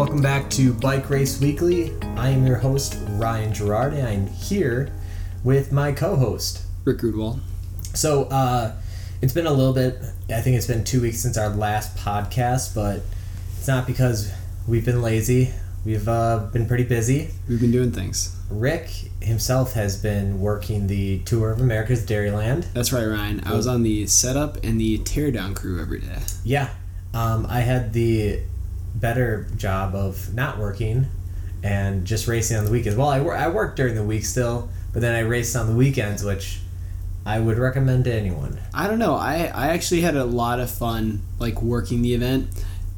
Welcome back to Bike Race Weekly. I am your host, Ryan Gerard, and I'm here with my co host, Rick Grudwald. So, uh, it's been a little bit, I think it's been two weeks since our last podcast, but it's not because we've been lazy. We've uh, been pretty busy. We've been doing things. Rick himself has been working the Tour of America's Dairyland. That's right, Ryan. I was on the setup and the teardown crew every day. Yeah. Um, I had the better job of not working and just racing on the weekends. Well, I, I work during the week still, but then I raced on the weekends, which I would recommend to anyone. I don't know. I, I actually had a lot of fun like working the event.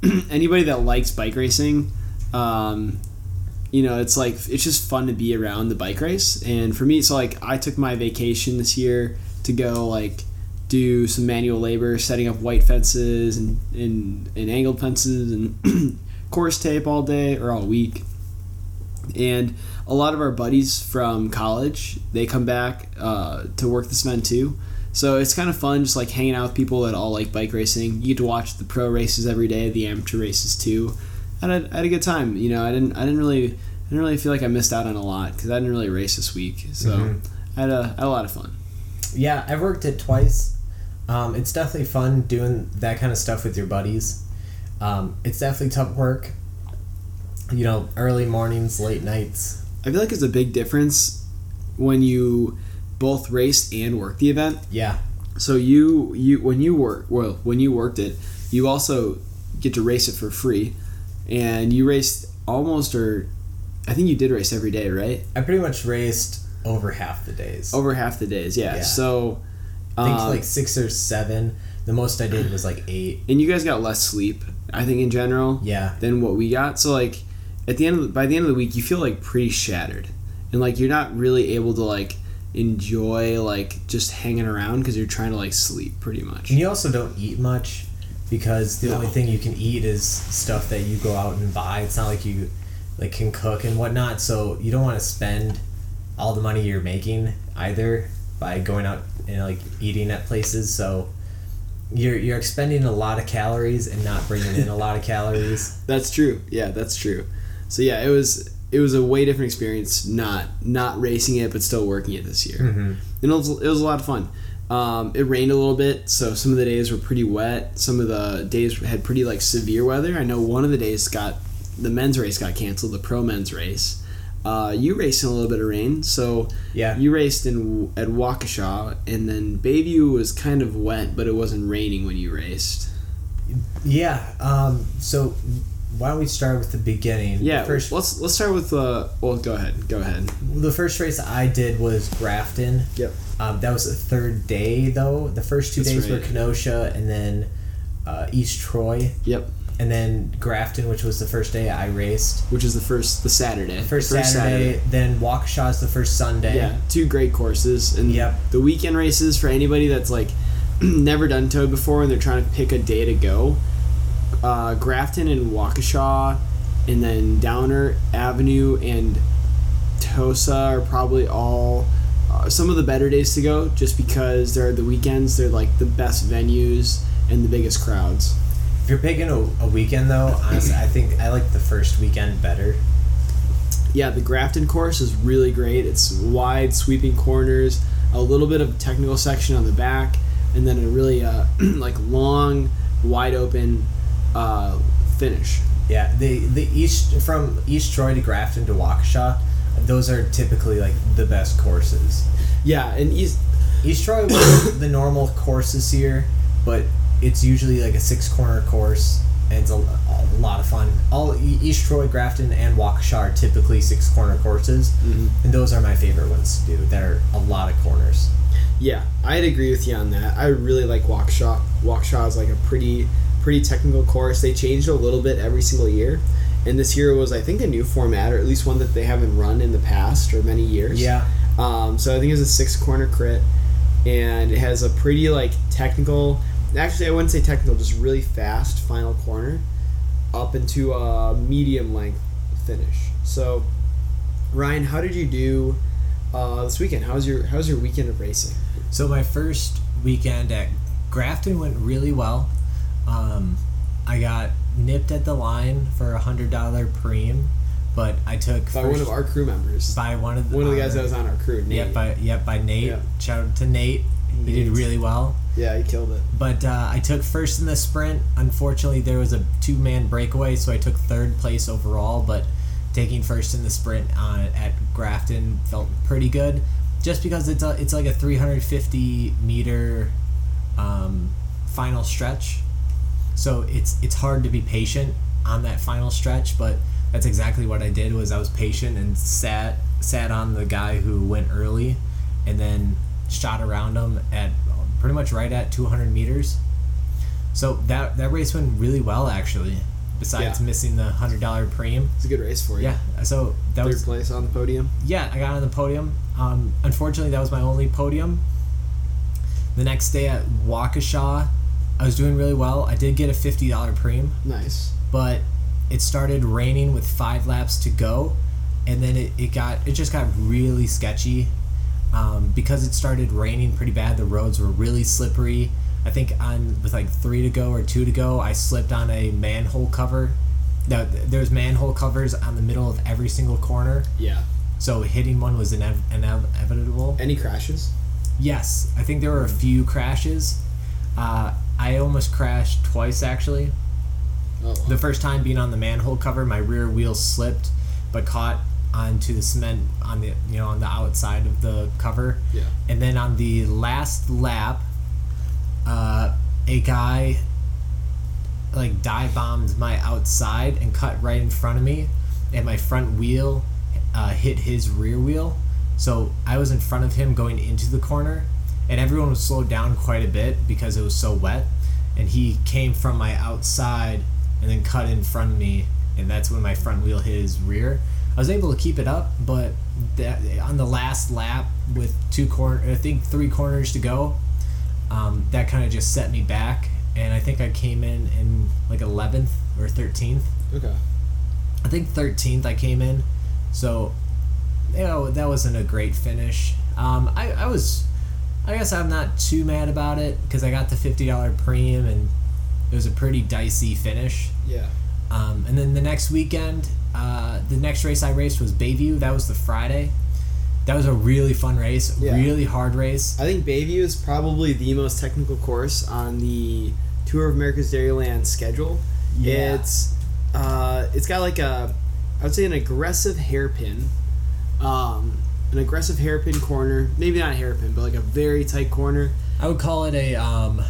Anybody that likes bike racing, um, you know, it's like it's just fun to be around the bike race. And for me, so like I took my vacation this year to go like do some manual labor, setting up white fences and and, and angled fences and course tape all day or all week. And a lot of our buddies from college, they come back uh, to work this event too. So it's kind of fun, just like hanging out with people that all like bike racing. You get to watch the pro races every day, the amateur races too. I had, I had a good time. You know, I didn't I didn't really I didn't really feel like I missed out on a lot because I didn't really race this week. So Mhm. I, had a, I had a lot of fun. Yeah, I've worked it twice. Um, it's definitely fun doing that kind of stuff with your buddies. Um, it's definitely tough work. You know, early mornings, late nights. I feel like there's a big difference when you both race and work the event. Yeah, So you you when you work well when you worked it, you also get to race it for free, and you raced almost or I think you did race every day, right? I pretty much raced over half the days. Over half the days, yeah. Yeah. So, I think um, like six or seven. The most I did was like eight. and you guys got less sleep, I think in general, Yeah, than what we got. So like at the end of the, by the end of the week, you feel like pretty shattered, and like you're not really able to like enjoy like just hanging around because you're trying to like sleep pretty much. and you also don't eat much because the No. only thing you can eat is stuff that you go out and buy. It's not like you like can cook and whatnot. So you don't want to spend all the money you're making either by going out and like eating at places. So you're you're expending a lot of calories and not bringing in a lot of calories. That's true. Yeah, that's true. So yeah, it was it was a way different experience not not racing it but still working it this year. Mm-hmm. And it was, it was a lot of fun. Um, it rained a little bit, so some of the days were pretty wet. Some of the days had pretty like severe weather. I know one of the days got the men's race got canceled, the pro men's race. Uh, you raced in a little bit of rain, so Yeah. you raced in at Waukesha, and then Bayview was kind of wet, but it wasn't raining when you raced. Yeah. Um, so why don't we start with the beginning? Yeah, The first let's let's start with. Uh, well, go ahead. Go ahead. the first race I did was Grafton. Yep. Um, that was the third day though. The first two That's days were. Kenosha and then uh, East Troy, Yep. And then Grafton, which was the first day I raced. Which is the first the Saturday. First, Saturday, then Waukesha is the first Sunday. Yeah, two great courses, and Yep. the weekend races for anybody that's like never done Toad before and they're trying to pick a day to go. Uh, Grafton and Waukesha, and then Downer Avenue and Tosa are probably all uh, some of the better days to go, just because they're the weekends. They're like the best venues and the biggest crowds. If you're picking a, a weekend though, honestly, I think I like the first weekend better. Yeah, the Grafton course is really great. It's wide, sweeping corners, a little bit of technical section on the back, and then a really uh, like long, wide open uh, finish. Yeah, the the east from East Troy to Grafton to Waukesha, those are typically like the best courses. Yeah, and East. East Troy was the normal courses here, but it's usually like a six corner course, and it's a, a lot of fun. All East Troy, Grafton, and Waukesha are typically six corner courses, Mhm. and those are my favorite ones to do. That are a lot of corners. Yeah, I'd agree with you on that. I really like Waukesha. Waukesha is like a pretty, pretty technical course. They changed a little bit every single year, and this year was I think a new format, or at least one that they haven't run in the past or many years. Yeah, Um, so I think it's a six corner crit, and it has a pretty like technical. Actually, I wouldn't say technical, just really fast final corner, up into a medium length finish. So, Ryan, how did you do uh, this weekend? How's your How's your weekend of racing? So my first weekend at Grafton went really well. Um, I got nipped at the line for a hundred dollar preem, but I took By one of our crew members. by one of the One of the guys our- that was on our crew. Nate. Yep, by yep by Nate. Yeah. Shout out to Nate. He did really well. Yeah, he killed it. But uh, I took first in the sprint. Unfortunately, there was a two man breakaway, so I took third place overall. But taking first in the sprint uh, at Grafton felt pretty good, just because it's a, it's like a 350 meter um, final stretch. So it's it's hard to be patient on that final stretch, but that's exactly what I did. Was I was patient and sat sat on the guy who went early, and then shot around him at pretty much right at 200 meters. So that that race went really well actually. Besides Yeah. missing the hundred dollar preem, It's a good race for you. yeah. So that Third was place on the podium. yeah. I got on the podium. Um, unfortunately, that was my only podium. The next day at Waukesha, I was doing really well. I did get a fifty dollar preem Nice. but it started raining with five laps to go and then it, it got it just got really sketchy um, because it started raining pretty bad the roads were really slippery. I think on with like three to go or two to go i slipped on a manhole cover. Now, there's manhole covers on the middle of every single corner. Yeah. so hitting one was inev- inevitable. Any crashes? yes. I think there were a few crashes. Uh, i almost crashed twice actually. Oh. the first time being on the manhole cover, my rear wheel slipped, but caught onto the cement on the you know on the outside of the cover. Yeah. And then on the last lap, uh, a guy like dive bombed my outside and cut right in front of me, and my front wheel uh, hit his rear wheel. So I was in front of him going into the corner, and everyone was slowed down quite a bit because it was so wet. And he came from my outside and then cut in front of me, and that's when my front wheel hit his rear. I was able to keep it up, but that, on the last lap with two corner, I think three corners to go, um, that kind of just set me back, and I think I came in in like 11th or 13th. Okay. I think 13th I came in, so you know that wasn't a great finish. Um, I, I was, I guess I'm not too mad about it because I got the fifty dollar premium and it was a pretty dicey finish. Yeah. Um, and then the next weekend, uh, the next race I raced was Bayview. That was the Friday. That was a really fun race, Yeah. really hard race. I think Bayview is probably the most technical course on the Tour of America's Dairyland schedule. Yeah. It's uh, it's got like a I would say an aggressive hairpin, um, an aggressive hairpin corner. Maybe not a hairpin, but like a very tight corner. I would call it a um,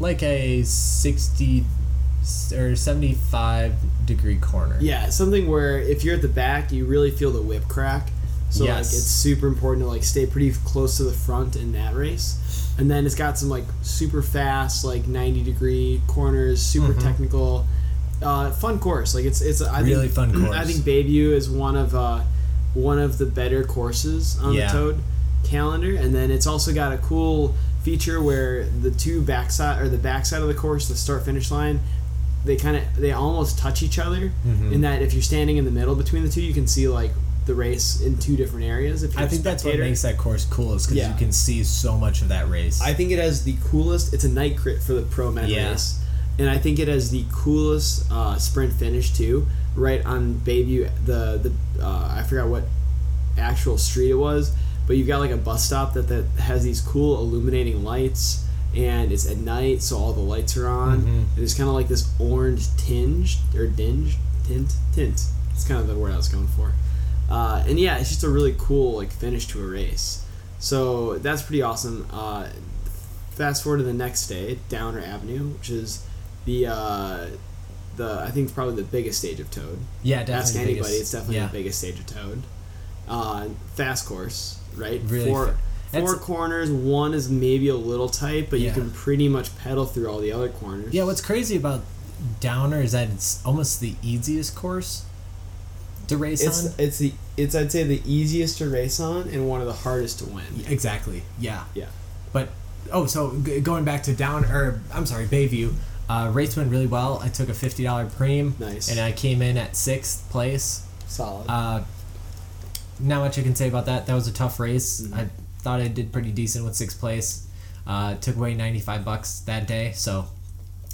like a sixty or seventy five degree corner. Yeah, something where if you're at the back, you really feel the whip crack. So like it's super important to like stay pretty close to the front in that race. And then it's got some like super fast like 90 degree corners, super Mhm. technical, uh, fun course. Like it's it's I Really think, fun course. I think Bayview is one of uh, one of the better courses on Yeah. the Toad calendar. And then it's also got a cool feature where the two backside or the backside of the course, the start finish line, they kind of they almost touch each other Mhm. in that if you're standing in the middle between the two, you can see like the race in two different areas. If you're I think that's what makes that course cool is because Yeah. you can see so much of that race. I think it has the coolest. It's a night crit for the pro men Yeah. race, and I think it has the coolest uh, sprint finish too. Right on Bayview, the the uh, I forgot what actual street it was, but you've got like a bus stop that that has these cool illuminating lights, and it's at night, so all the lights are on. Mhm. And There's kind of like this orange tinge or dinge tint tint. It's kind of the word I was going for. Uh, and yeah, it's just a really cool like finish to a race. So that's pretty awesome. Uh, fast forward to the next day, Downer Avenue, which is the uh, the I think it's probably the biggest stage of Toad. yeah, definitely. Ask anybody, biggest- it's definitely yeah. the biggest stage of Toad. Uh, fast course, right? Really four four That's- corners. One is maybe a little tight, but you can pretty much pedal through all the other corners. Yeah, what's crazy about Downer is that it's almost the easiest course to race it's on. it's the it's I'd say the easiest to race on and one of the hardest to win. Exactly. Yeah. Yeah. But oh, so g- going back to Down or I'm sorry, Bayview. Uh, race went really well. I took a fifty dollar preem, Nice. and I came in at sixth place. Solid. Uh, not much I can say about that. That was a tough race. Mhm. I thought I did pretty decent with sixth place. Uh, took away ninety five bucks that day, so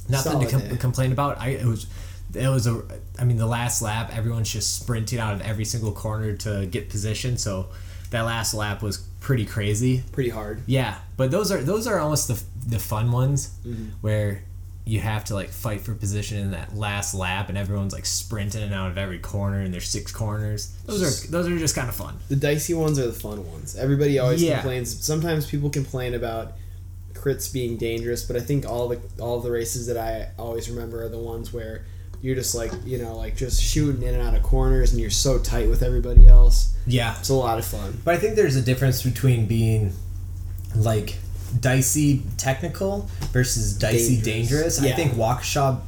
nothing Solid to com- complain about. I it was it was a. I mean, the last lap, everyone's just sprinting out of every single corner to get position. So that last lap was pretty crazy. Pretty hard. Yeah, but those are those are almost the the fun ones Mm-hmm. where you have to like fight for position in that last lap, and everyone's like sprinting and out of every corner, and there's six corners. Those are those are just kind of fun. The dicey ones are the fun ones. Everybody always Yeah. complains. Sometimes people complain about crits being dangerous, but I think all the all the races that I always remember are the ones where you're just like you know like just shooting in and out of corners, and you're so tight with everybody else. Yeah, It's a lot of fun. But I think there's a difference between being like dicey technical versus dicey Dangerous. dangerous. I think Waukesha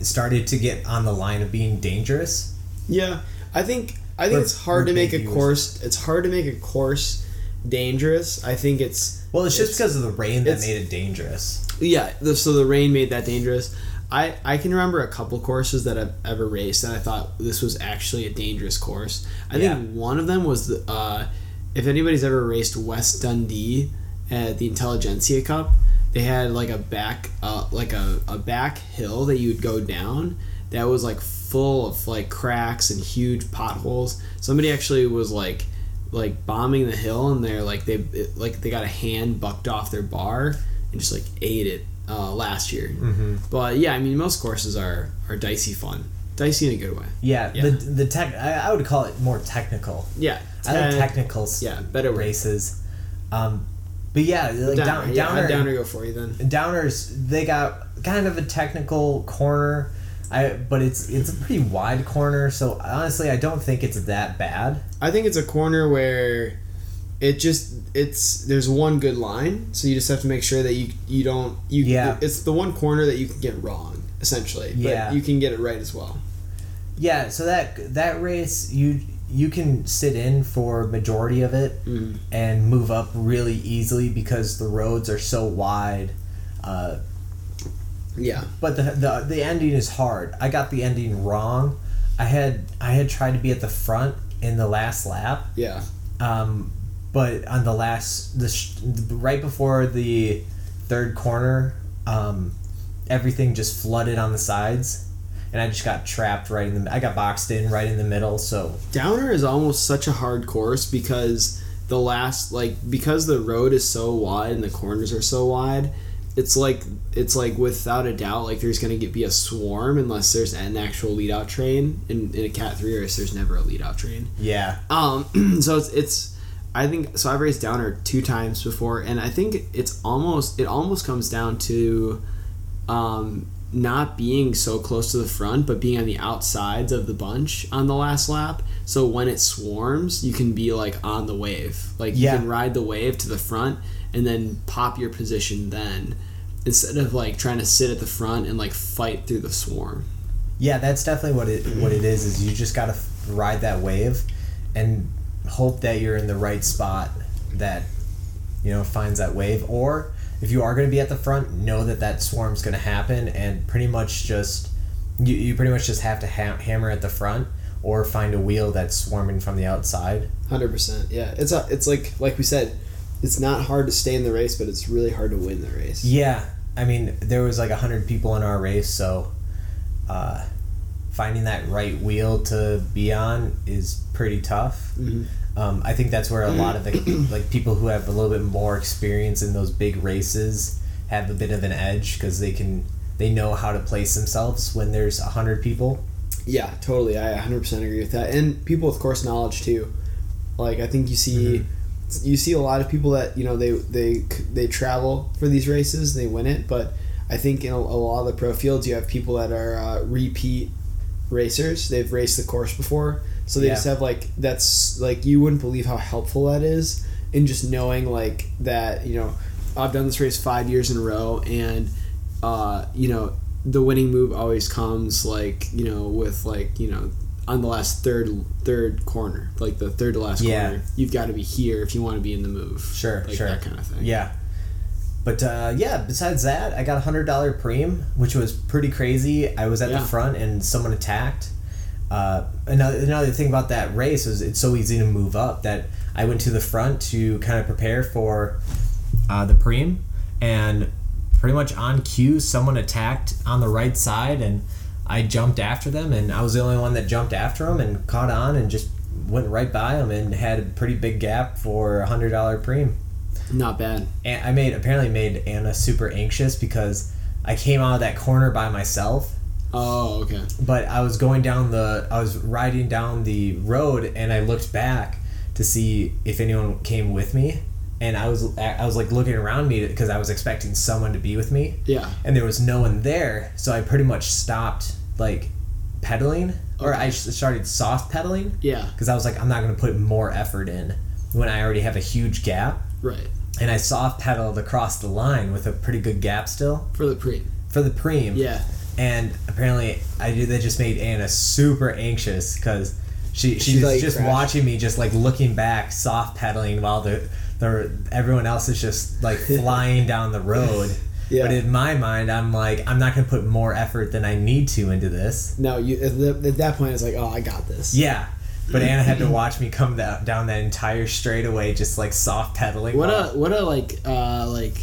started to get on the line of being dangerous. Yeah, I think I think We're- it's hard to make a course. It's hard to make a course dangerous. I think it's Well, it's just because of the rain that made it dangerous. yeah. The, so the rain made that dangerous. I I can remember a couple courses that I've ever raced, and I thought this was actually a dangerous course. I Yeah. think one of them was the uh, if anybody's ever raced West Dundee at the Intelligentsia Cup, they had like a back uh, like a, a back hill that you would go down that was like full of like cracks and huge potholes. Somebody actually was like like bombing the hill and they're like they it, like they got a hand bucked off their bar and just like ate it uh, last year. Mm-hmm. But yeah, I mean most courses are are dicey fun, dicey in a good way. Yeah, Yeah. the the tech. I, I would call it more technical. Yeah, I like Te- technical s- Yeah, better races. Um, but yeah, like Downer, down, yeah, downer, I'd downer go for you then. downers they got kind of a technical corner I, but it's it's a pretty wide corner so honestly i don't think it's that bad I think it's a corner where it just it's there's one good line, so you just have to make sure that you you don't you Yeah. it's the one corner that you can get wrong essentially, Yeah. you can get it right as well. yeah so that that race you you can sit in for majority of it Mm. and move up really easily because the roads are so wide uh, Yeah, but the, the the ending is hard. I got the ending wrong. I had i had tried to be at the front in the last lap. Yeah, Um, but on the last, the sh- right before the third corner, um, everything just flooded on the sides, and I just got trapped right in the. I got boxed in right in the middle. So Downer is almost such a hard course because the last like because the road is so wide and the corners are so wide. It's like it's like without a doubt like there's gonna get be a swarm unless there's an actual lead out train in, in a cat three race there's never a lead out train. yeah, Um, so it's, it's, I think so. I've raced Downer two times before, and I think it's almost it almost comes down to, um, not being so close to the front, but being on the outsides of the bunch on the last lap. So when it swarms, you can be like on the wave, like you can ride the wave to the front and then pop your position then. Instead of like trying to sit at the front and like fight through the swarm. yeah, that's definitely what it what it is. Is you just gotta ride that wave, and hope that you're in the right spot that, you know, finds that wave. Or if you are gonna be at the front, know that that swarm's gonna happen, and pretty much just you, you pretty much just have to ha- hammer at the front or find a wheel that's swarming from the outside. Hundred percent. Yeah, it's a, it's like like we said, it's not hard to stay in the race, but it's really hard to win the race. Yeah, I mean there was like hundred people in our race, so uh, finding that right wheel to be on is pretty tough. Mhm. Um, I think that's where a lot of the like people who have a little bit more experience in those big races have a bit of an edge because they can they know how to place themselves when there's a hundred people. Yeah, totally. I 100% agree with that. And people with course knowledge too. Like I think you see you see a lot of people that, you know, they they they travel for these races, they win it, but I think in a, a lot of the pro fields you have people that are uh, repeat racers. They've raced the course before. So they Yeah. just have like that's like you wouldn't believe how helpful that is in just knowing like that, you know, I've done this race 5 years in a row and uh, you know, the winning move always comes like you know with like you know on the last third third corner like the third to last Yeah. corner you've got to be here if you want to be in the move Sure, like sure. that kind of thing Yeah. But uh, yeah, besides that, I got a hundred dollar preem, which was pretty crazy. I was at Yeah. the front and someone attacked. Uh, another another thing about that race is it's so easy to move up that I went to the front to kind of prepare for uh, the preem, and pretty much on cue, someone attacked on the right side, and I jumped after them, and I was the only one that jumped after them and caught on and just went right by them and had a pretty big gap for a hundred dollar preem. Not bad. And I made apparently made Anna super anxious because I came out of that corner by myself Oh, okay. but I was going down the I was riding down the road and I looked back to see if anyone came with me and I was I was like looking around me because I was expecting someone to be with me Yeah. and there was no one there so I pretty much stopped like pedaling or I started soft pedaling Yeah. because I was like I'm not going to put more effort in when I already have a huge gap Right. and I soft pedaled across the line with a pretty good gap still For the preem. for the preem Yeah. and apparently I did that just made Anna super anxious because she she's, She's, like, just crashed. watching me just like looking back soft pedaling while the the everyone else is just like flying down the road Yeah. but in my mind I'm like I'm not gonna put more effort than I need to into this No, you at, the, at that point it's like, oh, I got this. yeah but Anna had to watch me come down, down that entire straightaway just like soft pedaling What while- a what a like uh like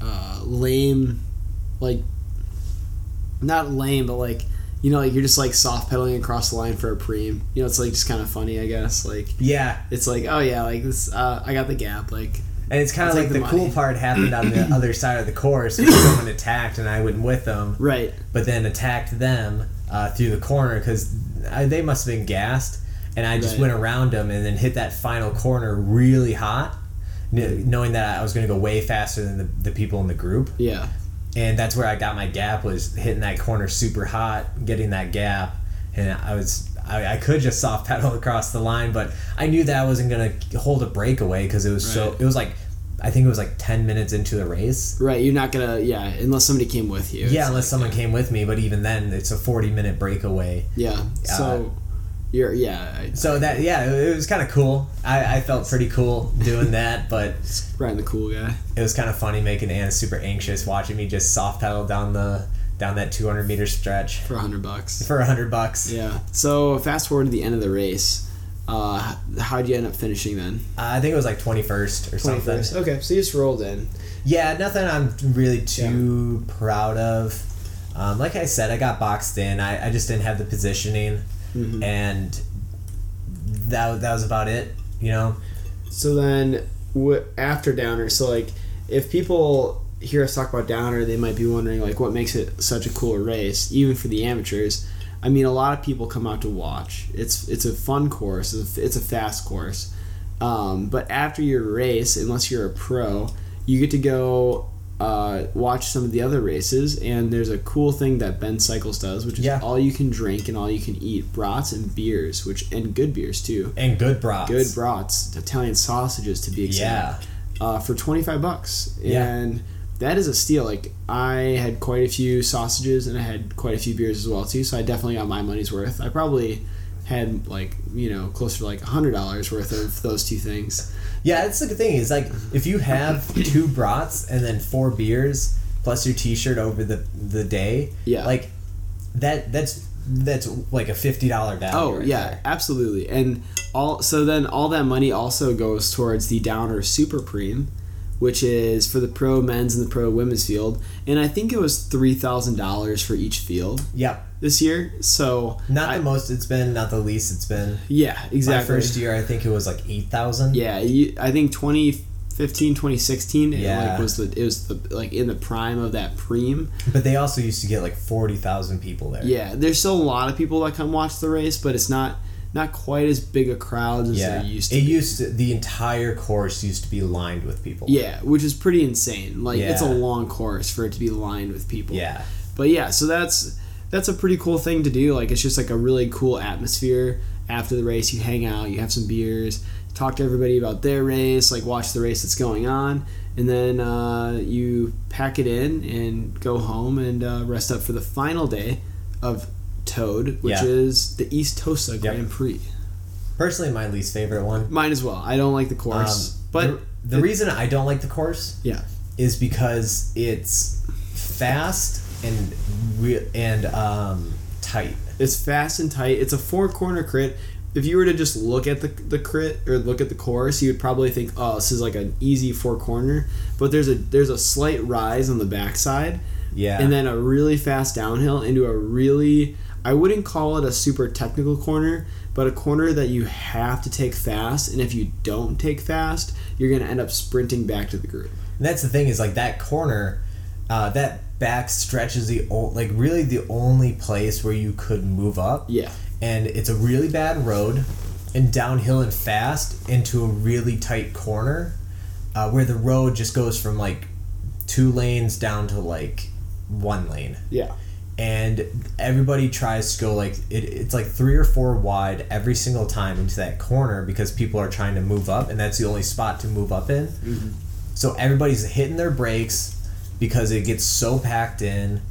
uh lame like not lame but like you know like you're just like soft pedaling across the line for a preem. You know it's like just kind of funny I guess like yeah it's like oh yeah like this uh, I got the gap like And it's kind of like the, the cool part happened on the other side of the course. Someone attacked and I went with them, right but then attacked them uh, through the corner because they must have been gassed. And I just Right. went around them and then hit that final corner really hot, knowing that I was going to go way faster than the, the people in the group. yeah And that's where I got my gap was hitting that corner super hot, getting that gap, and I was. I, I could just soft pedal across the line, but I knew that I wasn't gonna hold a breakaway because it was so. It was like, I think it was like ten minutes into the race. right you're not gonna yeah unless somebody came with you Yeah, unless like, someone came with me, but even then, it's a forty-minute breakaway. yeah so uh, you're yeah I, So that yeah, it, was kind of cool. I, I felt pretty cool doing that, but riding the cool guy it was kind of funny making Anna super anxious watching me just soft pedal down the down that two hundred meter stretch for a hundred bucks for a hundred bucks. yeah so fast forward to the end of the race uh how'd you end up finishing then Uh, I think it was like twenty first or something. Okay, so you just rolled in. Yeah, nothing I'm really too proud of. Um, like I said, I got boxed in. I, I just didn't have the positioning, Mm-hmm. and that that was about it. You know. So then, what after Downer? So like, if people hear us talk about Downer, they might be wondering like, what makes it such a cool race, even for the amateurs. I mean, a lot of people come out to watch. It's it's a fun course. It's a, it's a fast course. Um, but after your race, unless you're a pro, you get to go uh, watch some of the other races. And there's a cool thing that Ben Cycles does, which is Yeah. all you can drink and all you can eat brats and beers, which and good beers too. And good brats. Good brats, Italian sausages to be exact Yeah. uh, for 25 bucks Yeah. and that is a steal like i had quite a few sausages and i had quite a few beers as well too so i definitely got my money's worth i probably had like you know closer to like a hundred dollars worth of those two things Yeah, that's the good thing. Is like if you have two brats and then four beers plus your T-shirt over the the day. Yeah. Like that. That's that's like a fifty dollar value. oh right yeah there. absolutely and all so then all that money also goes towards the downer super preem which is for the pro men's and the pro women's field and i think it was $3000 for each field Yep. this year so Not I- the most it's been, not the least it's been. yeah exactly My first year, I think it was like eight thousand. Yeah, you, I think 2015, 2016, it Yeah. like was the it was the like in the prime of that preem. But they also used to get like forty thousand people there. Yeah, there's still a lot of people that come watch the race, but it's not not quite as big a crowd as Yeah. there used to. it be. used to. The entire course used to be lined with people. Yeah, which is pretty insane. Like it's a long course for it to be lined with people. Yeah. But yeah, so that's that's a pretty cool thing to do. Like it's just like a really cool atmosphere after the race. You hang out, you have some beers, talk to everybody about their race, like watch the race that's going on, and then uh, you pack it in and go home and uh, rest up for the final day of Toad, which Yeah. is the East Tosa Grand Prix. Personally, my least favorite one. Mine as well. I don't like the course, Um, but the, the reason I don't like the course yeah, is because it's fast and re- and um, tight. It's fast and tight. It's a four corner crit. If you were to just look at the, the crit or look at the course, you would probably think, "Oh, this is like an easy four corner." But there's a there's a slight rise on the backside, Yeah. and then a really fast downhill into a really I wouldn't call it a super technical corner, but a corner that you have to take fast. And if you don't take fast, you're going to end up sprinting back to the group. And that's the thing is like that corner, uh, that back stretch is the o- like really the only place where you could move up. Yeah. And it's a really bad road, and downhill and fast into a really tight corner, uh, where the road just goes from like two lanes down to like one lane. Yeah. And everybody tries to go like it, it's like three or four wide every single time into that corner because people are trying to move up and that's the only spot to move up in. Mm-hmm. So everybody's hitting their brakes because it gets so packed in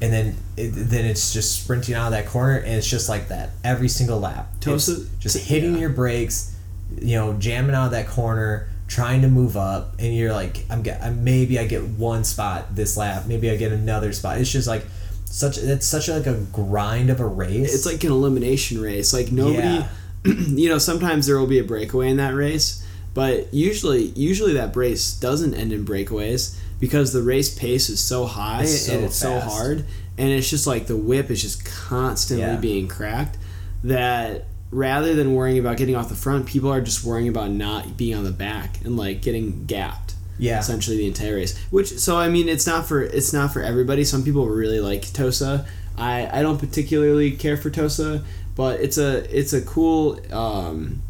and then it, then it's just sprinting out of that corner and it's just like that every single lap. Tosa- just hitting yeah. your brakes you know jamming out of that corner trying to move up and you're like i'm get maybe i get one spot this lap maybe i get another spot. It's just like such it's such a, like a grind of a race It's like an elimination race. Like nobody, Yeah. you know, sometimes there will be a breakaway in that race, but usually, usually that race doesn't end in breakaways because the race pace is so high It's so and it's so hard, and it's just like the whip is just constantly Yeah. being cracked. That rather than worrying about getting off the front, people are just worrying about not being on the back and like getting gapped yeah essentially the entire race. Which so I mean it's not for it's not for everybody. Some people really like Tosa. I I don't particularly care for Tosa, but it's a it's a cool um,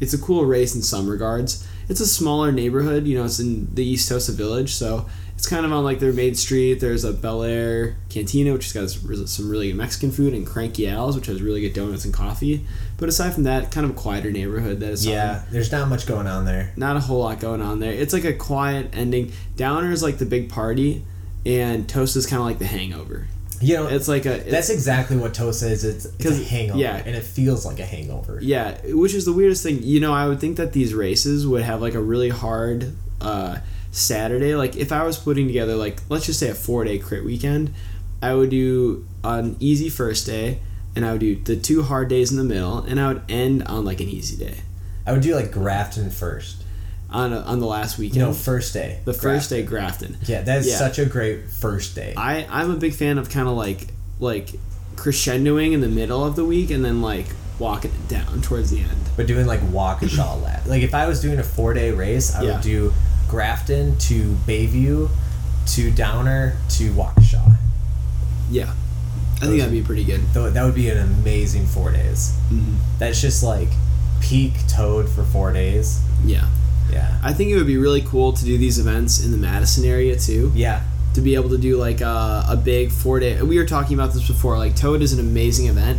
it's a cool race in some regards. It's a smaller neighborhood, you know. It's in the East Tosa Village, so it's kind of on like their main street. There's a Bel Air Cantina, which has got some really good Mexican food, and Cranky Al's, which has really good donuts and coffee. But aside from that, kind of a quieter neighborhood. That is yeah there's not much going on there not a whole lot going on there. It's like a quiet ending. Downer is like the big party, and Toast is kind of like the hangover. you know It's like a it's, that's exactly what tosa is it's, it's a hangover yeah. and it feels like a hangover yeah, which is the weirdest thing. You know, I would think that these races would have like a really hard uh, Saturday. Like if I was putting together like let's just say a four day crit weekend, I would do an easy first day, and I would do the two hard days in the middle, and I would end on like an easy day i would do like grafton first on a, on the last weekend. know first day the first day Grafton. yeah that's Yeah. such a great first day I I'm a big fan of kind of like like crescendoing in the middle of the week and then like walking it down towards the end. but doing like Waukesha lap. Like if I was doing a four day race, I Yeah. would do Grafton to Bayview to Downer to Waukesha. Yeah, I think that'd be pretty good. Though that would be an amazing four days. Mhm. That's just like peak toad for four days. Yeah, Yeah. I think it would be really cool to do these events in the Madison area too. Yeah. To be able to do like a, a big four day. We were talking about this before. Like Toad is an amazing event,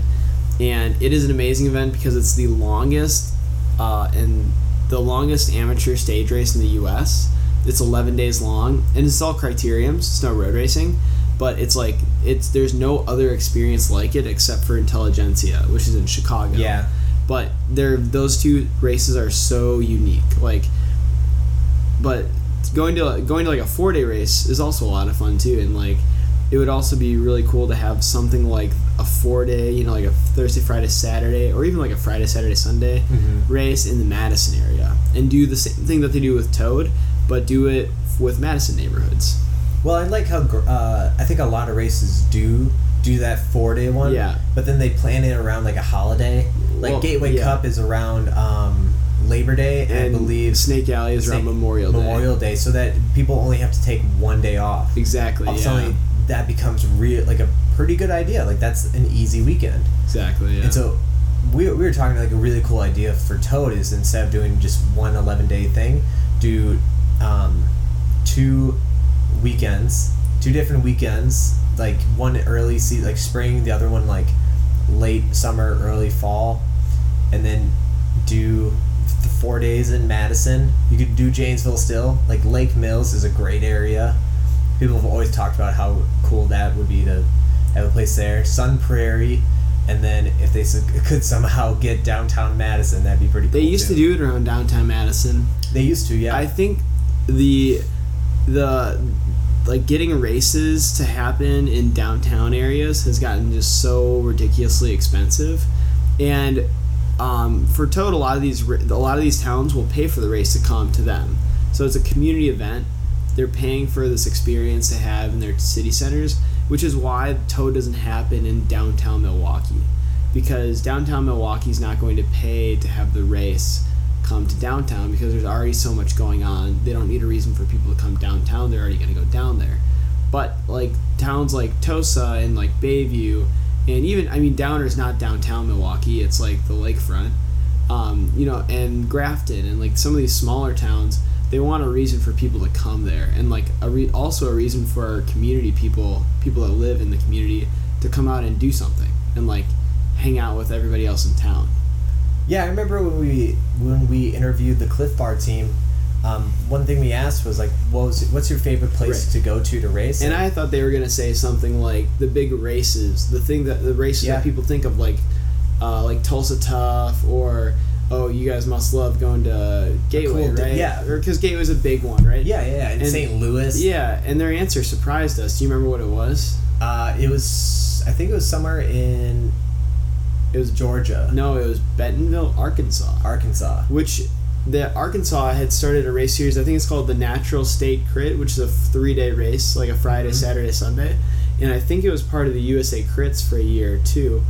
and it is an amazing event because it's the longest uh, and the longest amateur stage race in the U.S. It's 11 days long, and it's all criteriums. It's no road racing, but it's like it's there's no other experience like it except for Intelligentsia, which is in Chicago. Yeah. But they're those two races are so unique. Like, but going to going to like a four day race is also a lot of fun too, and like it would also be really cool to have something like a four day, you know, like a Thursday, Friday, Saturday, or even like a Friday, Saturday, Sunday Mhm. race in the Madison area, and do the same thing that they do with Toad, but do it with Madison neighborhoods. Well, I like how uh, I think a lot of races do do that four day one. Yeah. But then they plan it around like a holiday. Like Well, Gateway yeah. Cup is around um, Labor Day, and, I believe Snake Alley is around Memorial Day. Memorial Day, so that people only have to take one day off. Exactly. All of Yeah. that becomes real like a pretty good idea. Like that's an easy weekend. Exactly. Yeah. And so we, we were talking like a really cool idea for Toad is instead of doing just one 11 day thing, do um, two weekends, two different weekends, like one early se- like spring, the other one like late summer, early fall, and then do the four days in Madison. You could do Janesville still. Like Lake Mills is a great area. People have always talked about how cool that would be to have a place there. Sun Prairie, and then if they could somehow get downtown Madison, that'd be pretty. Cool they used too. to do it around downtown Madison. They used to, yeah. I think the the like getting races to happen in downtown areas has gotten just so ridiculously expensive, and um, for Toad, a lot of these a lot of these towns will pay for the race to come to them. So it's a community event, they're paying for this experience to have in their city centers, which is why Toad doesn't happen in downtown Milwaukee, because downtown Milwaukee is not going to pay to have the race come to downtown because there's already so much going on. They don't need a reason for people to come downtown. They're already going to go down there. But like towns like Tosa and like Bayview, and even I mean Downer's not downtown Milwaukee. It's like the lakefront, um, you know, and Grafton and like some of these smaller towns. They want a reason for people to come there, and like a re- also a reason for our community people, people that live in the community, to come out and do something and like hang out with everybody else in town. Yeah, I remember when we when we interviewed the Clif Bar team. Um, one thing we asked was like, what was what's your favorite place Right. to go to to race? And I thought they were gonna say something like the big races, the thing that the races Yeah. that people think of, like uh, like Tulsa Tough, or oh, you guys must love going to Gateway, cool right? yeah. or because Gateway's a big one, right? yeah, yeah, yeah. In And- St. Louis. Yeah, and their answer surprised us. Do you remember what it was? Uh, it was I think it was somewhere in it was Georgia, No, it was Bentonville, Arkansas, Arkansas. which the Arkansas had started a race series. I think it's called the Natural State Crit, which is a three day race, like a Friday, Mhm. Saturday, Sunday, and I think it was part of the USA Crits for a year or two.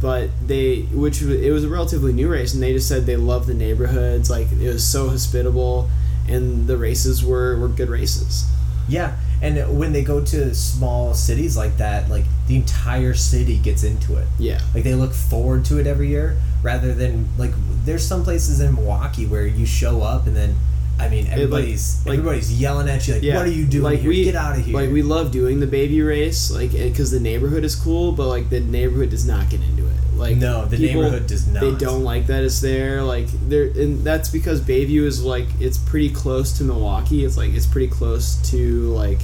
But they, which it was a relatively new race, and they just said they loved the neighborhoods, like it was so hospitable, and the races were were good races. Yeah, and when they go to small cities like that, like the entire city gets into it. Yeah, Like they look forward to it every year, rather than like there's some places in Milwaukee where you show up and then, I mean, everybody's like- everybody's yelling at you like, Yeah, "What are you doing like here? we- Get out of here!" like we love doing the baby race, like eh, because the neighborhood is cool, but like the neighborhood does not get into it. Like no, the people- neighborhood does not. They don't like that it's there. Like there, and that's because Bayview is like it's pretty close to Milwaukee. It's like it's pretty close to like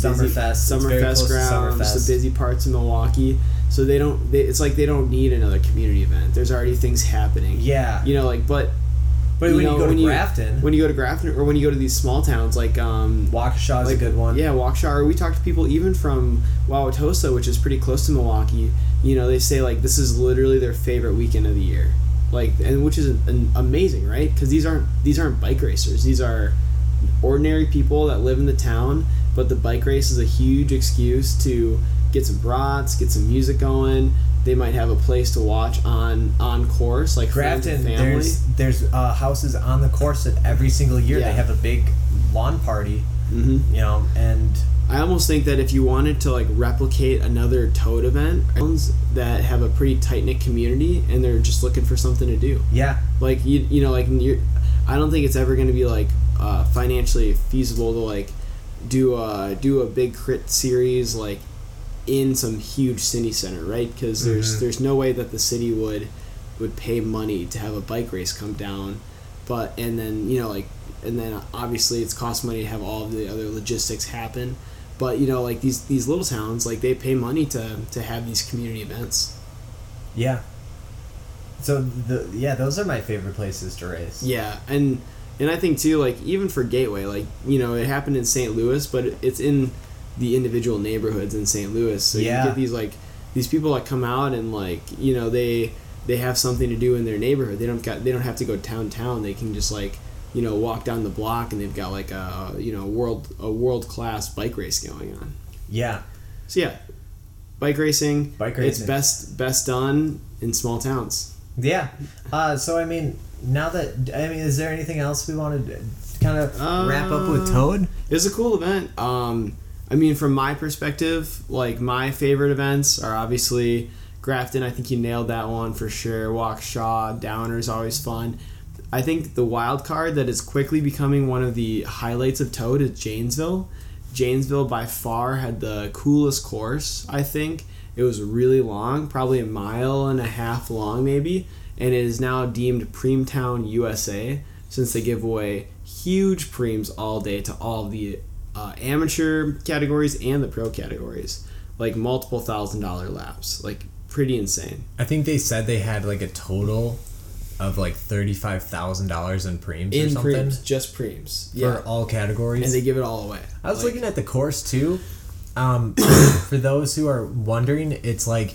the Summerfest. Summerfest to grounds, Summerfest. the busy parts of Milwaukee. So they don't. They, it's like they don't need another community event. There's already things happening. Yeah, You know, like but but you when know, you go to when you- Grafton, when you go to Grafton or when you go to these small towns like um Waukesha is like a good one. Yeah, Waukesha. Or we talk to people even from Wauwatosa, which is pretty close to Milwaukee. You know, they say like this is literally their favorite weekend of the year, like, and which is an, amazing, right? Because these aren't these aren't bike racers. These are ordinary people that live in the town. But the bike race is a huge excuse to get some brats, get some music going. They might have a place to watch on on course, like Grafton, family. there's there's uh, houses on the course that every single year Yeah. they have a big lawn party, hmm you know, and I almost think that if you wanted to like replicate another Toad event, that have a pretty tight knit community and they're just looking for something to do, yeah, like you you know like you're, I don't think it's ever going to be like uh, financially feasible to like do a do a big crit series like in some huge city center, right? Because there's Mhm. there's no way that the city would would pay money to have a bike race come down, but and then you know like and then obviously it's cost money to have all the other logistics happen, but you know like these these little towns like they pay money to to have these community events. yeah. So the yeah, those are my favorite places to race. Yeah, and and I think too, like even for Gateway, like you know, it happened in St. Louis, but it's in the individual neighborhoods in St. Louis. So Yeah. you get these like these people that come out and like you know they they have something to do in their neighborhood. They don't got they don't have to go town town. They can just like you know walk down the block and they've got like a you know world a world class bike race going on. Yeah, So yeah, bike racing. Bike racing. It's best best done in small towns. yeah. Uh, so I mean, now that I mean, is there anything else we wanted to kind of wrap up with Uh, Toad? It was a cool event. Um, I mean, from my perspective, like my favorite events are obviously Grafton. I think you nailed that one for sure. Waukesha, Downer is always fun. I think the wild card that is quickly becoming one of the highlights of Toad is Janesville. Janesville by far had the coolest course. I think it was really long, probably a mile and a half long, maybe, and it is now deemed Preemtown USA since they give away huge preems all day to all the uh, amateur categories and the pro categories, like multiple thousand dollar laps, like pretty insane. I think they said they had like a total of like thirty five thousand dollars in preems or In something preems, just preems, for all categories. and they give it all away. I was Like, looking at the course too. Um, for those who are wondering, it's like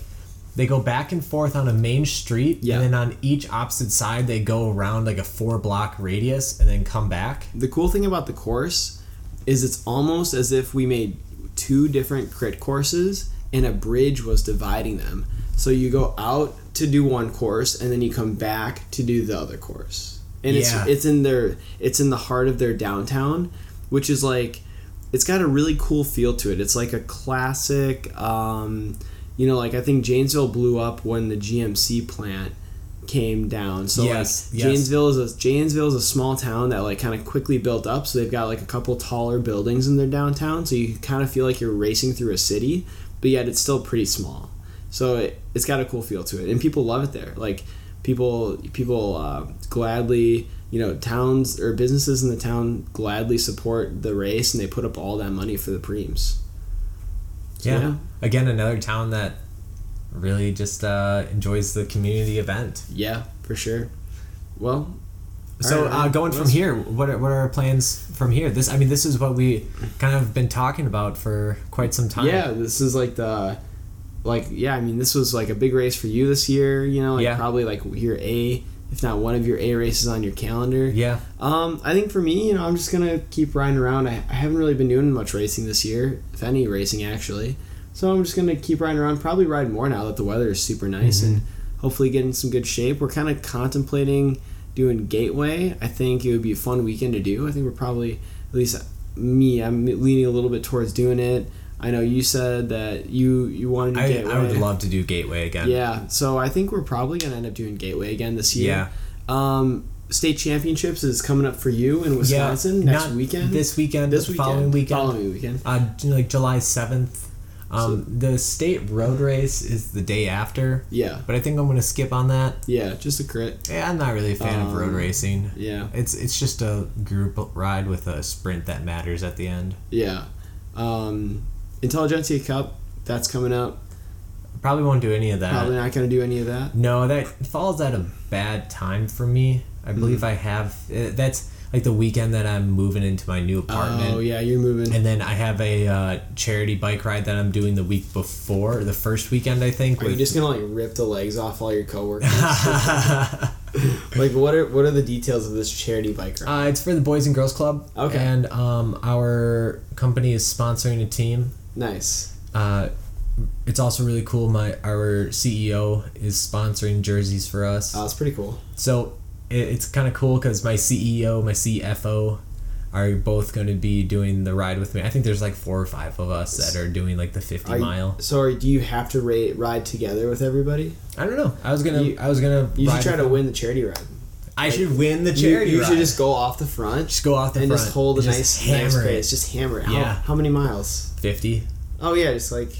they go back and forth on a main street, Yeah. and then on each opposite side they go around like a four block radius and then come back. the cool thing about the course is it's almost as if we made two different crit courses and a bridge was dividing them. So you go out to do one course and then you come back to do the other course. And Yeah. it's it's in their it's in the heart of their downtown, which is like it's got a really cool feel to it. It's like a classic um, you know, like I think Janesville blew up when the GMC plant came down. So Yes, like yes. Janesville is a Janesville is a small town that like kind of quickly built up. So they've got like a couple taller buildings in their downtown. So you kind of feel like you're racing through a city, but yet it's still pretty small. So it, it's got a cool feel to it, and people love it there. Like people people uh, gladly you know towns or businesses in the town gladly support the race, and they put up all that money for the primes. So, yeah. Again, another town that really just uh, enjoys the community event. yeah, for sure. Well, So Alright, uh, going from else? here, what are, what are our plans from here? This, I mean, this is what we kind of been talking about for quite some time. Yeah, this is like the like yeah, I mean this was like a big race for you this year, you know, like Yeah. probably like your A if not one of your A races on your calendar. Yeah. Um, I think for me, you know, I'm just gonna keep riding around. I, I haven't really been doing much racing this year, if any racing actually. So I'm just gonna keep riding around. Probably ride more now that the weather is super nice and hopefully get in some good shape. We're kind of contemplating doing Gateway. I think it would be a fun weekend to do. I think we're probably at least me. I'm leaning a little bit towards doing it. I know you said that you you wanted to I, Gateway. I would love to do Gateway again. Yeah, so I think we're probably gonna end up doing Gateway again this year. Yeah. Um, state championships is coming up for you in Wisconsin Yeah, next weekend. This weekend. this weekend, Following weekend. Following weekend. Uh, like July seventh. Um, the state road race is the day after, Yeah, but I think I'm gonna skip on that. yeah, just a crit. Yeah, I'm not really a fan of road Um, racing. Yeah, It's it's just a group ride with a sprint that matters at the end. yeah. Um, Intelligentsia Cup that's coming up. Probably won't do any of that. Probably not gonna do any of that. No, that falls at a bad time for me. I Hmm. believe I have. uh, That's like the weekend that I'm moving into my new apartment. Oh yeah, you're moving. And then I have a uh, charity bike ride that I'm doing the week before, the first weekend I think. Are you with- just gonna like rip the legs off all your coworkers? like what are what are the details of this charity bike ride? uh, it's for the Boys and Girls Club. Okay. And um, our company is sponsoring a team. Nice. Uh, it's also really cool. My our CEO is sponsoring jerseys for us. Oh, it's pretty cool. So it, it's kind of cool because my CEO, my CFO, are both going to be doing the ride with me. I think there's like four or five of us that are doing like the 50 Are mile. So are, do you have to ra- ride together with everybody? I don't know. I was gonna. You- I was gonna. You should try to them. win the charity ride. I should win the You- charity. You, should just go off the front just go off the front and front. just hold a and nice, hammer nice it. pace. Just hammer it. How, Yeah. how many miles? 50. Oh yeah, just like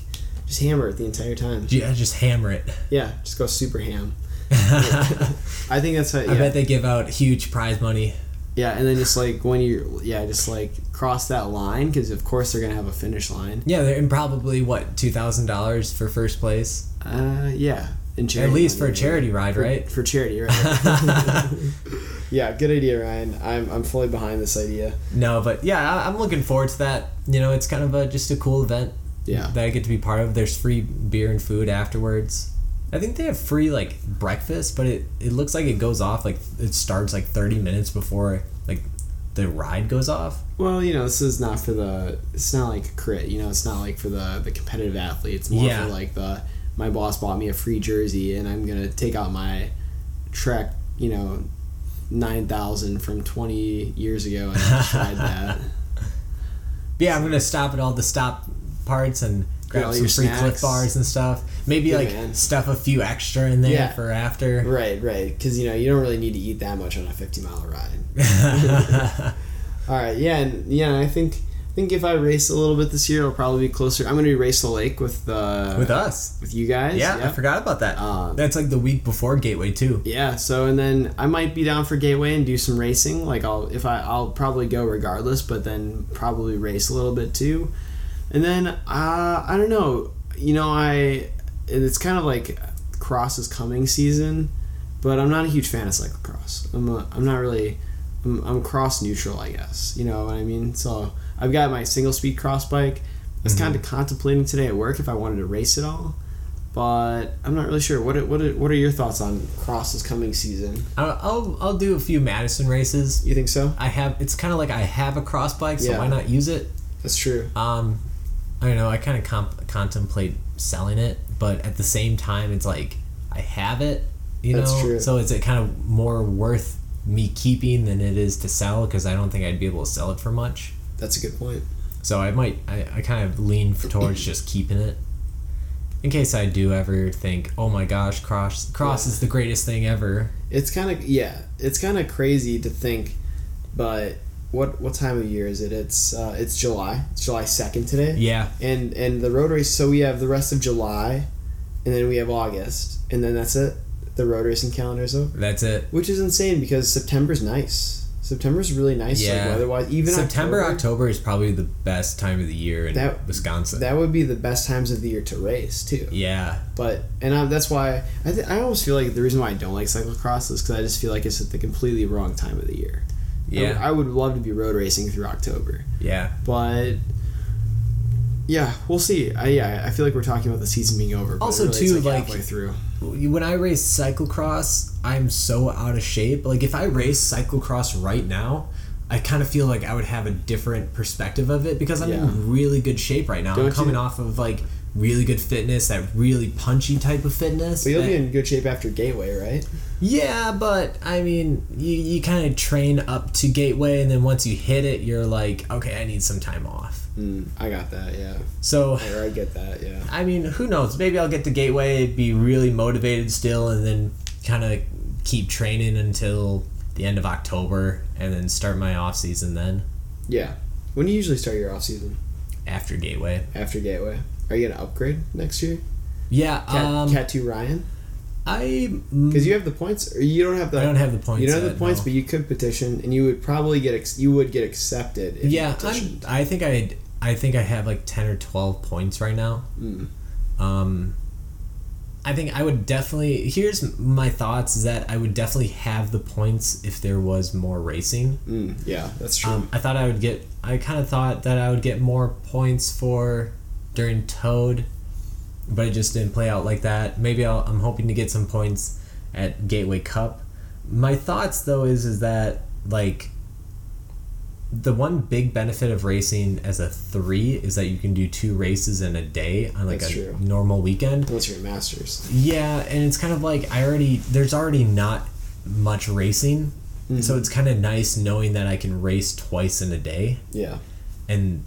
just hammer it the entire time. Yeah, just hammer it. Yeah, just go super ham. I I think that's how. Yeah, bet they give out huge prize money. yeah, and then just like when you yeah, just like cross that line because of course they're gonna have a finish line. Yeah, they're and probably what two thousand dollars for first place. Uh, yeah, in At charity. least for a charity ride, For- right? For charity, right? yeah, good idea, Ryan. I'm I'm fully behind this idea. No, but yeah, I- I'm looking forward to that. You know, it's kind of a just a cool event Yeah. that I get to be part of. There's free beer and food afterwards. I think they have free like breakfast, but it, it looks like it goes off like it starts like 30 minutes before like the ride goes off. Well, you know, this is not for the. It's not like crit. You know, it's not like for the the competitive athlete. It's more Yeah. for like the. My boss bought me a free jersey, and I'm gonna take out my Trek. You know, nine thousand from twenty years ago and ride that. Yeah, I'm gonna stop at all the stop parts and grab all some your free snacks. Clif bars and stuff. Maybe Good like man. stuff a few extra in there Yeah. for after. Right, right. Because you know you don't really need to eat that much on a fifty mile ride. All right, yeah, and yeah, I think think if I race a little bit this year, I'll probably be closer. I'm gonna do race the lake with uh, With us. with you guys. Yeah, I forgot about that. Um, That's like the week before Gateway too. Yeah, so and then I might be down for Gateway and do some racing. Like I'll if I I'll probably go regardless, but then probably race a little bit too. And then uh, I don't know, you know I and it's kind of like cross is coming season, but I'm not a huge fan of cyclocross. I'm a, I'm not really I'm, I'm cross neutral, I guess. You know what I mean? So I've got my single speed cross bike. I was Mhm. kind of contemplating today at work if I wanted to race it all. but I'm not really sure. What are, what are, what are your thoughts on Cross's coming season? I'll, I'll I'll do a few Madison races. You think so? I have. It's kind of like I have a cross bike, so Yeah. why not use it? That's true. Um, I don't know. I kind of comp- contemplate selling it, but at the same time, it's like I have it. You That's know, true. so is it kind of more worth me keeping than it is to sell? Because I don't think I'd be able to sell it for much. That's a good point. So I might. I, I kind of lean towards just keeping it. In case I do ever think, oh my gosh, cross cross Yeah. is the greatest thing ever. It's kind of yeah. It's kind of crazy to think, but what what time of year is it? It's uh, it's July. It's July second today. Yeah, And and the road race. So we have the rest of July, and then we have August, and then that's it. The road racing calendar is over, that's it. which is insane because September's nice. September's really nice, Yeah. like weather-wise. Even September, October, October is probably the best time of the year in That- Wisconsin. That would be the best times of the year to race too. yeah, But and I, that's why I th- I almost feel like the reason why I don't like cyclocross is because I just feel like it's at the completely wrong time of the year. I yeah, I would love to be road racing through October, yeah. but yeah, we'll see. I yeah, I feel like we're talking about the season being over. But Also, really too, like, like- halfway through. When I race cyclocross, I'm so out of shape. Like if I race cyclocross right now, I kind of feel like I would have a different perspective of it because I'm Yeah. in really good shape right now. Don't I'm coming you- off of like really good fitness, that really punchy type of fitness. But you'll that- be in good shape after Gateway, right? Yeah, but I mean, you, you kind of train up to Gateway, and then once you hit it, you're like, okay, I need some time off. Mm, I got that. Yeah, So, or I get that. Yeah. I mean, who knows? Maybe I'll get to Gateway, be really motivated still, and then kind of keep training until the end of October, and then start my off season then Yeah. When do you usually start your off season? after Gateway. After Gateway. Are you gonna upgrade next year? Yeah, Cat, um, Cat two Ryan. I Because you have the points, or you don't have the. I don't have the points. You don't have yet, the points, no. but you could petition, and you would probably get ex- you would get accepted. If yeah, you I'm. I think I I think I have like ten or twelve points right now. Mm. Um, I think I would definitely. Here's my thoughts: is that I would definitely have the points if there was more racing. Mm, yeah, that's true. Um, I thought I would get. I kind of thought that I would get more points for during Toad, but it just didn't play out like that. Maybe I'll, I'm hoping to get some points at Gateway Cup. My thoughts though is is that like the one big benefit of racing as a three is that you can do two races in a day on like That's a true. normal weekend. Unless you're Masters. Yeah, and it's kind of like I already there's already not much racing. Mm-hmm. So it's kind of nice knowing that I can race twice in a day. Yeah. And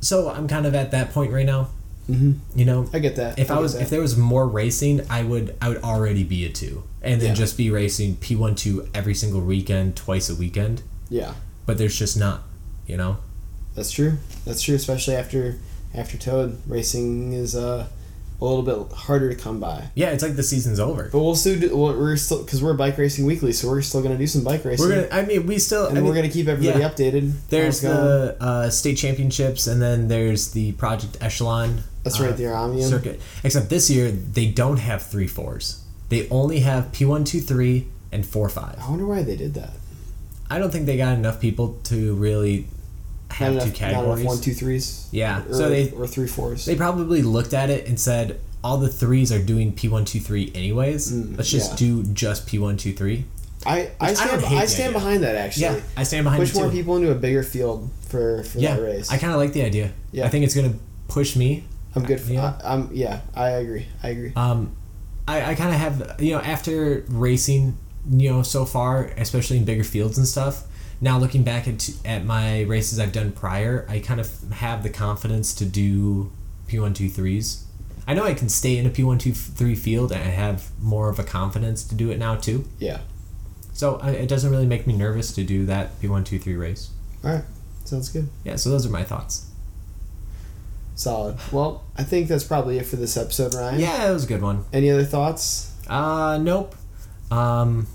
so I'm kind of at that point right now. Mm-hmm. You know, I get that. if I get was that. if there was more racing, I would I would already be a 2 and then Yeah. just be racing P1 2 every single weekend, twice a weekend. yeah, But there's just not, you know. that's true. That's true, especially after after Toad racing is uh, a little bit harder to come by. Yeah, it's like the season's over. But we'll still do. We're still because we're bike racing weekly, so we're still gonna do some bike racing. We're gonna I mean, we still and I we're gonna keep everybody yeah. updated. There's How's it going. the uh, state championships, and then there's the Project Echelon. That's uh, right, the Aramium. circuit. Except this year they don't have three fours. They only have P one two three and four five. I wonder why they did that. I don't think they got enough people to really have not two enough, not categories. enough one, two, threes. Yeah, Or, so they or three fours. they probably looked at it and said all the threes are doing P one two three anyways. Mm, Let's just yeah. do just P one two three. I, I I stand hate I the stand idea. behind that actually. Yeah, I stand behind Push it more too. people into a bigger field for for yeah, that race. I kind of like the idea. Yeah. I think it's gonna push me I'm good. For, Yeah. I, I'm yeah. I agree. I agree. Um, I, I kind of have you know after racing you know so far, especially in bigger fields and stuff. Now looking back at at my races I've done prior, I kind of have the confidence to do P one two threes. I know I can stay in a P one two three field, and I have more of a confidence to do it now too. Yeah. So I, it doesn't really make me nervous to do that P one two three race. All right. Sounds good. Yeah, so those are my thoughts. Solid. Well, I think that's probably it for this episode, Ryan. Yeah, it was a good one. Any other thoughts? Uh, nope. Um,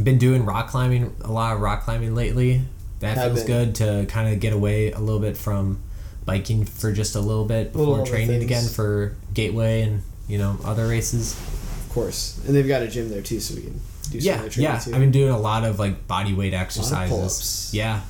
been doing rock climbing, a lot of rock climbing lately. That Have feels been. good to kind of get away a little bit from biking for just a little bit Little before other training again for Gateway and you know other races. Of course. And they've got a gym there too, so we can do some Yeah, other training yeah. too. I've been doing a lot of like body weight exercises. Yeah,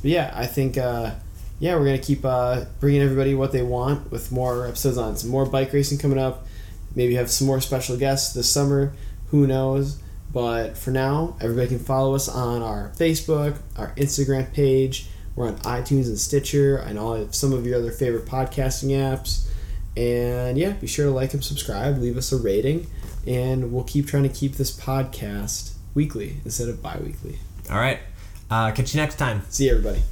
But yeah, I think uh, yeah we're gonna keep uh, bringing everybody what they want with more episodes on some more bike racing coming up. maybe have some more special guests this summer. Who knows? But for now, everybody can follow us on our Facebook, our Instagram page. We're on iTunes and Stitcher and all of some of your other favorite podcasting apps. And yeah, be sure to like and subscribe, leave us a rating, and we'll keep trying to keep this podcast weekly instead of bi weekly. All right. Uh, catch you next time. See you, everybody.